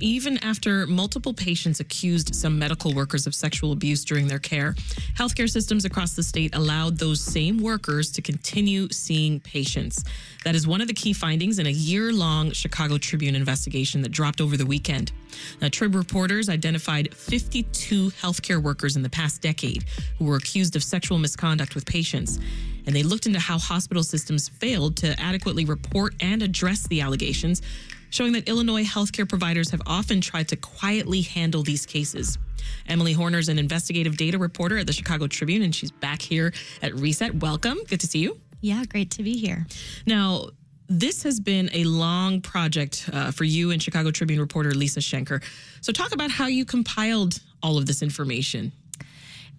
Even after multiple patients accused some medical workers of sexual abuse during their care, healthcare systems across the state allowed those same workers to continue seeing patients. That is one of the key findings in a year long Chicago Tribune investigation that dropped over the weekend. Now, Trib reporters identified 52 healthcare workers in the past decade who were accused of sexual misconduct with patients. And they looked into how hospital systems failed to adequately report and address the allegations showing that Illinois healthcare providers have often tried to quietly handle these cases. Emily Hoerner is an investigative data reporter at the Chicago Tribune, and she's back here at Reset. Welcome. Good to see you. Yeah, great to be here. Now, this has been a long project uh, for you and Chicago Tribune reporter Lisa Schencker. So, talk about how you compiled all of this information.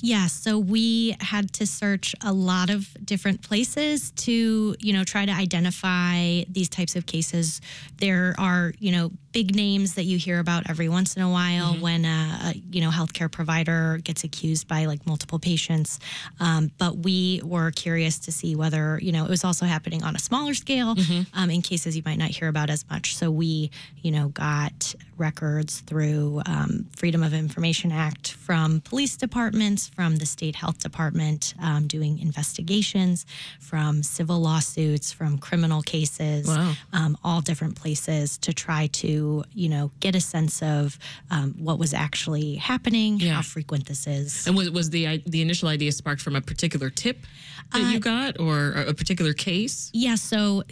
Yeah, so we had to search a lot of different places to, you know, try to identify these types of cases. There are, you know, big names that you hear about every once in a while mm-hmm. when a, a, you know healthcare provider gets accused by like multiple patients. Um, but we were curious to see whether you know it was also happening on a smaller scale mm-hmm. um, in cases you might not hear about as much. So we you know got records through um, Freedom of Information Act from police departments, from the state health department um, doing investigations, from civil lawsuits, from criminal cases, wow. Um, all different places to try to you know get a sense of um, what was actually happening, yeah. how frequent this is. And was, was the the initial idea sparked from a particular tip that uh, you got, or a particular case? Yeah. So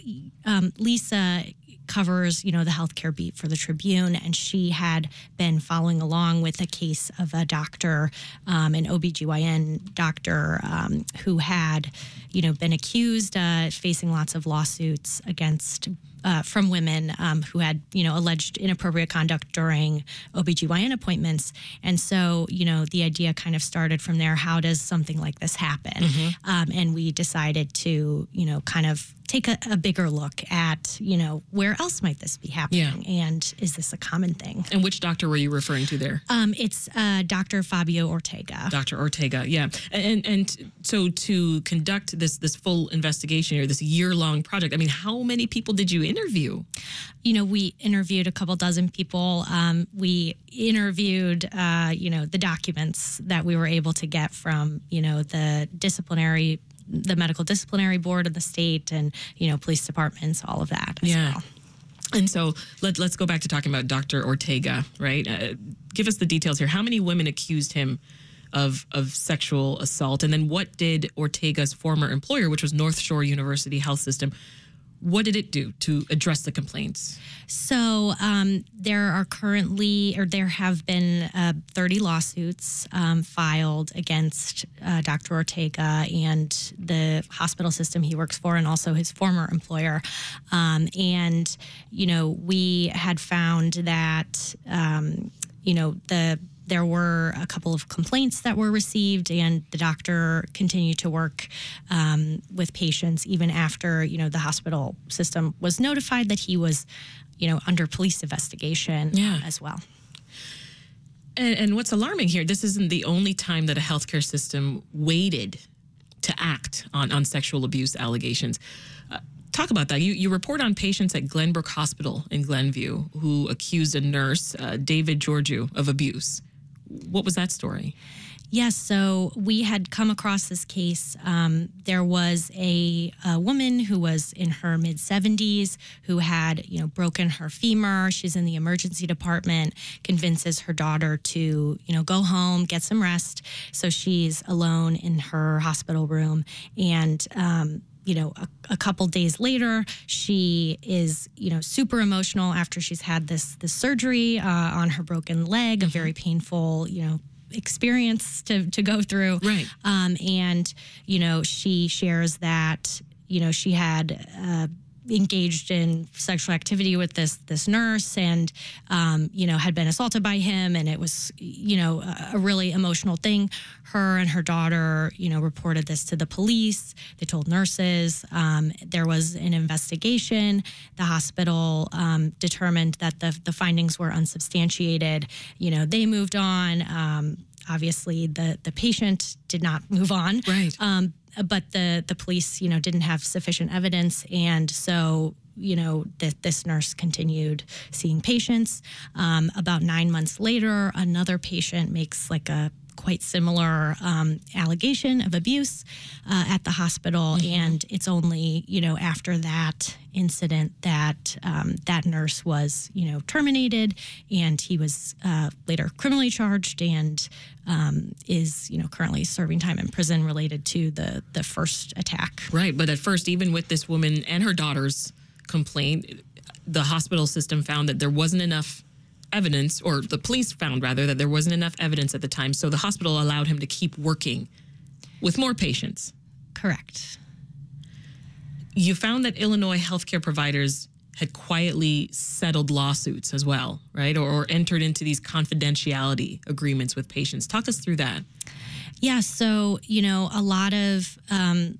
um, Lisa covers, you know, the healthcare beat for the Tribune, and she had been following along with a case of a doctor, um, an OBGYN doctor, um, who had, you know, been accused, uh, facing lots of lawsuits against uh, from women um, who had, you know, alleged inappropriate conduct during OBGYN appointments. And so, you know, the idea kind of started from there. How does something like this happen? Mm-hmm. Um, and we decided to, you know, kind of take a, a, bigger look at, you know, where else might this be happening? Yeah. And is this a common thing? And which doctor were you referring to there? Um, it's uh, Dr. Fabio Ortega. Dr. Ortega, yeah. And and so to conduct this this full investigation or this year long project, I mean, how many people did you interview? You know, we interviewed a couple dozen people. Um, we interviewed, uh, you know, the documents that we were able to get from, you know, the disciplinary the medical disciplinary board of the state and you know police departments, all of that. yeah. Well. And so let, let's go back to talking about Dr. Ortega, right? Uh, give us the details here. How many women accused him of, of sexual assault? And then what did Ortega's former employer, which was NorthShore University HealthSystem, what did it do to address the complaints? So um, there are currently, or there have been uh, 30 lawsuits um, filed against uh, Dr. Ortega and the hospital system he works for, and also his former employer. Um, and, you know, we had found that, um, you know, the there were a couple of complaints that were received, and the doctor continued to work um, with patients even after you know the hospital system was notified that he was, you know, under police investigation yeah. as well. And, and what's alarming here, this isn't the only time that a healthcare system waited to act on, on sexual abuse allegations. Uh, talk about that. You, you report on patients at Glenbrook Hospital in Glenview who accused a nurse, uh, David Georgiou, of abuse what was that story? Yes, so we had come across this case. Um, there was a, a, woman who was in her mid 70s who had, you know, broken her femur. She's in the emergency department, convinces her daughter to, you know, go home, get some rest. So she's alone in her hospital room. And um, you know, a, a, couple days later, she is, you know, super emotional after she's had this this surgery uh, on her broken leg, a very painful, you know, experience to to go through. Right. Um, and you know, she shares that you know she had. Uh, engaged in sexual activity with this this nurse and um, you know had been assaulted by him and it was you know a, a, really emotional thing. Her and her daughter you know reported this to the police. They told nurses. Um, there was an investigation. The hospital um, determined that the, the findings were unsubstantiated. You know they moved on. Um, obviously the the patient did not move on. Right. Um, but the the police, you know, didn't have sufficient evidence, and so you know, that this nurse continued seeing patients. Um, about nine months later, another patient makes like a quite similar um, allegation of abuse uh, at the hospital, mm-hmm. and it's only you know after that incident that um, that nurse was you know terminated, and he was uh, later criminally charged and um, is you know currently serving time in prison related to the the first attack. Right, but at first, even with this woman and her daughter's complaint, the hospital system found that there wasn't enough evidence, or the police found rather, that there wasn't enough evidence at the time. So the hospital allowed him to keep working with more patients. Correct. You found that Illinois healthcare providers had quietly settled lawsuits as well, right? Or, or entered into these confidentiality agreements with patients. Talk us through that. Yeah, so, you know, a lot of um,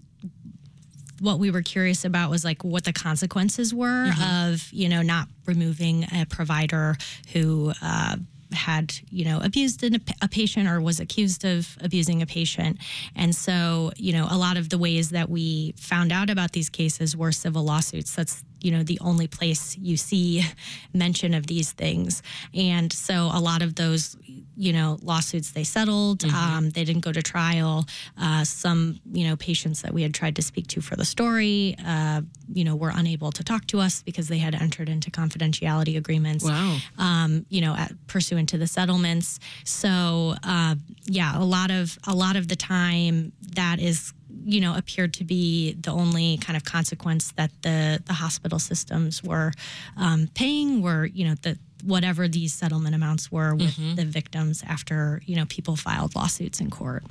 what we were curious about was like what the consequences were mm-hmm. of you know not removing a provider who uh, had you know abused a patient or was accused of abusing a patient and so you know a lot of the ways that we found out about these cases were civil lawsuits that's you know the only place you see mention of these things. And so a lot of those you know lawsuits they settled mm-hmm. um, they didn't go to trial. Uh, some you know patients that we had tried to speak to for the story uh, you know were unable to talk to us because they had entered into confidentiality agreements wow. um, you know at, pursuant to the settlements. So uh, yeah a lot of a lot of the time that is you know, appeared to be the only kind of consequence that the the hospital systems were um, paying were, you know, the whatever these settlement amounts were with mm-hmm. the victims after you know people filed lawsuits in court.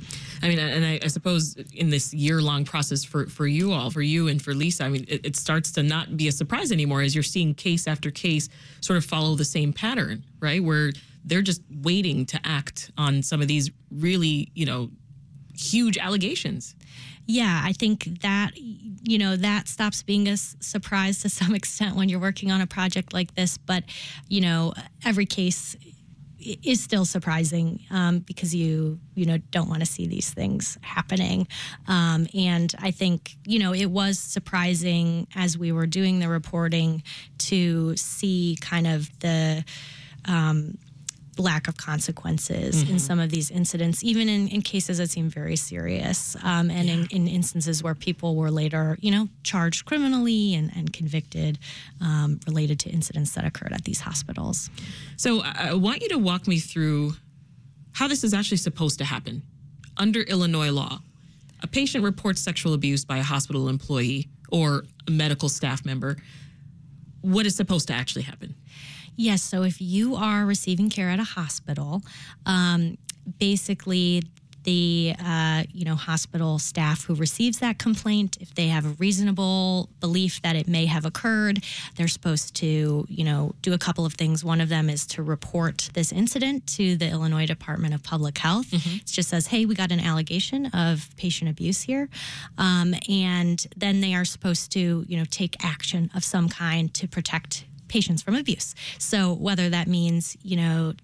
I mean, and I, I suppose in this year long process for for you all, for you and for Lisa, I mean, it, it, starts to not be a surprise anymore as you're seeing case after case sort of follow the same pattern, right? Where they're just waiting to act on some of these really, you know, huge allegations yeah, I think that you know that stops being a surprise to some extent when you're working on a project like this. But you know, every case is still surprising um, because you you know don't want to see these things happening um, and i think you know it was surprising as we were doing the reporting to see kind of the um, lack of consequences mm-hmm. in some of these incidents, even in, in cases that seem very serious, um, and yeah. in, in, instances where people were later, you know, charged criminally and, and convicted um, related to incidents that occurred at these hospitals. So I want you to walk me through how this is actually supposed to happen under Illinois law. A patient reports sexual abuse by a hospital employee or a medical staff member. What is supposed to actually happen? Yes. So if you are receiving care at a hospital, um, basically the uh, you know hospital staff who receives that complaint if they have a reasonable belief that it may have occurred they're supposed to you know do a couple of things one of them is to report this incident to the illinois department of public health mm-hmm. it just says hey we got an allegation of patient abuse here um, and then they are supposed to you know take action of some kind to protect patients from abuse. So whether that means, you know,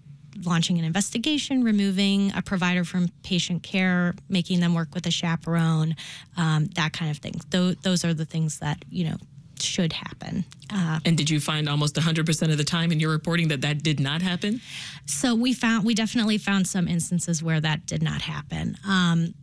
launching an investigation, removing a provider from patient care, making them work with a chaperone, um, that kind of thing. Th- those are the things that, you know, should happen. Uh, and did you find almost 100% of the time in your reporting that that did not happen? So we found, we definitely found some instances where that did not happen. Um,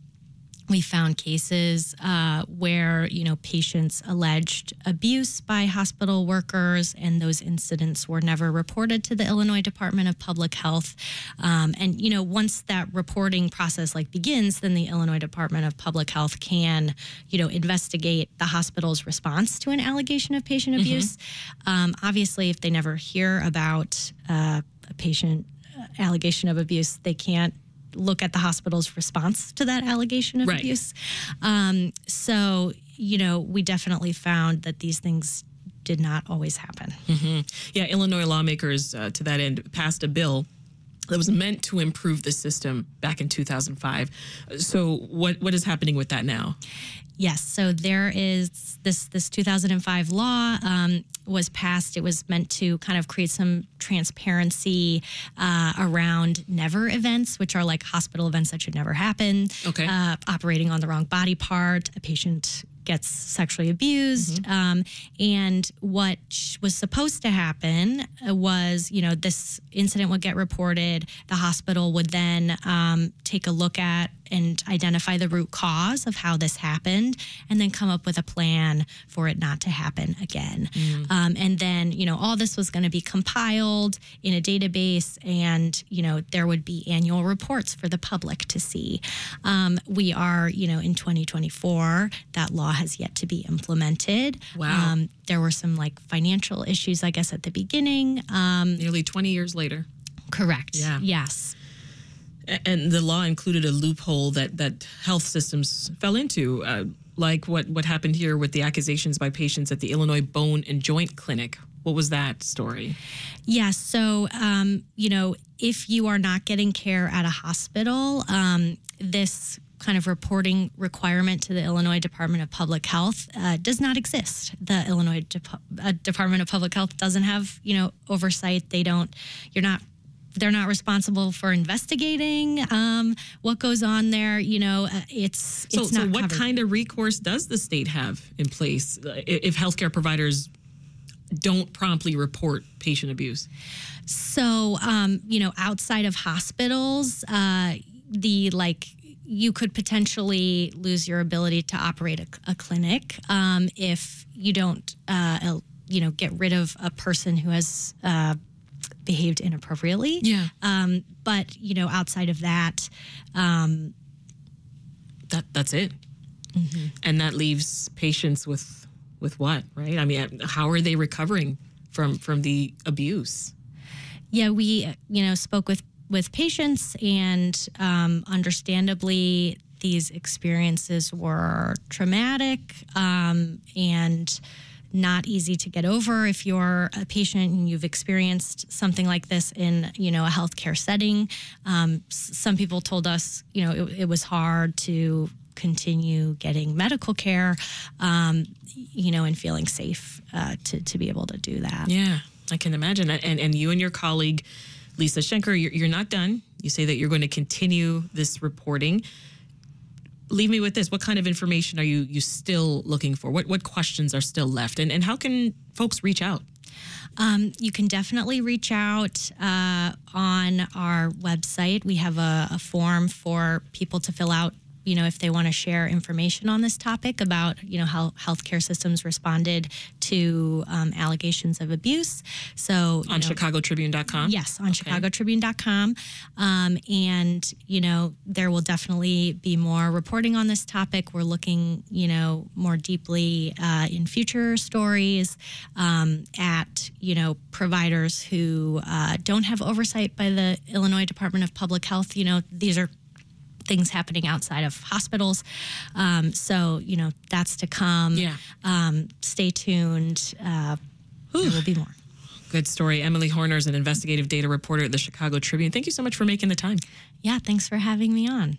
we found cases uh, where you know patients alleged abuse by hospital workers, and those incidents were never reported to the Illinois Department of Public Health. Um, and you know, once that reporting process like begins, then the Illinois Department of Public Health can you know investigate the hospital's response to an allegation of patient mm-hmm. abuse. Um, obviously, if they never hear about uh, a patient uh, allegation of abuse, they can't look at the hospital's response to that allegation of right. abuse. Um, so, you know, we definitely found that these things did not always happen. Mm-hmm. Yeah, Illinois lawmakers, uh, to that end, passed a bill that was meant to improve the system back in 2005. So, what what is happening with that now? Yes, so there is this this 2005 law um, was passed. It was meant to kind of create some transparency uh, around never events, which are like hospital events that should never happen. Okay, uh, operating on the wrong body part, a patient gets sexually abused. Um, and what was supposed to happen uh, was, you know, this incident would get reported. The hospital would then um, take a look at and identify the root cause of how this happened and then come up with a plan for it not to happen again. Um, and then, you know, all this was going to be compiled in a database and, you know, there would be annual reports for the public to see. Um, we are, you know, in 2024, that law has yet to be implemented. Wow. Um, there were some like financial issues, I guess, at the beginning. Um, Nearly 20 years later. correct. Yeah. Yes. And the law included a loophole that, that health systems fell into, uh, like what, what happened here with the accusations by patients at the Illinois Bone and Joint Clinic. What was that story? Yes. So, um, you know, if you are not getting care at a hospital, um, this kind of reporting requirement to the Illinois Department of Public Health uh, does not exist. The Illinois Dep- uh, Department of Public Health doesn't have, you know, oversight. They don't. You're not. They're not responsible for investigating um, what goes on there. You know, uh, it's So, it's so what covered. kind of recourse does the state have in place uh, if healthcare providers don't promptly report patient abuse? So, um, you know, outside of hospitals, uh, the like you could potentially lose your ability to operate a, a clinic um, if you don't, uh, you know, get rid of a person who has uh, behaved inappropriately. Yeah. Um, but you know, outside of that, um, That that's it. And that leaves patients with with what, right? I mean, how are they recovering from from the abuse? yeah, we you know spoke with with patients, and um, understandably, these experiences were traumatic um, and not easy to get over if you're a patient and you've experienced something like this in you know a healthcare setting. Um, some people told us you know it, it was hard to continue getting medical care, um, you know, and feeling safe uh, to to be able to do that. Yeah, I can imagine. And and you and your colleague Lisa Schencker, you're, you're not done. You say that you're going to continue this reporting. Leave me with this. What kind of information are you you still looking for? What what questions are still left? And and how can folks reach out? Um, you can definitely reach out uh, on our website. We have a, a form for people to fill out. You know, if they want to share information on this topic about you know how healthcare systems responded to um, allegations of abuse. So On know, ChicagoTribune.com? Yes, on chicagotribune.com. Um, and, you know, there will definitely be more reporting on this topic. We're looking, you know, more deeply uh, in future stories um, at, you know, providers who uh, don't have oversight by the Illinois Department of Public Health. You know, these are things happening outside of hospitals. Um, so, you know, that's to come. Yeah. Um, stay tuned. Uh, there will be more. Good story. Emily Hoerner is an investigative data reporter at the Chicago Tribune. Thank you so much for making the time. Yeah, thanks for having me on.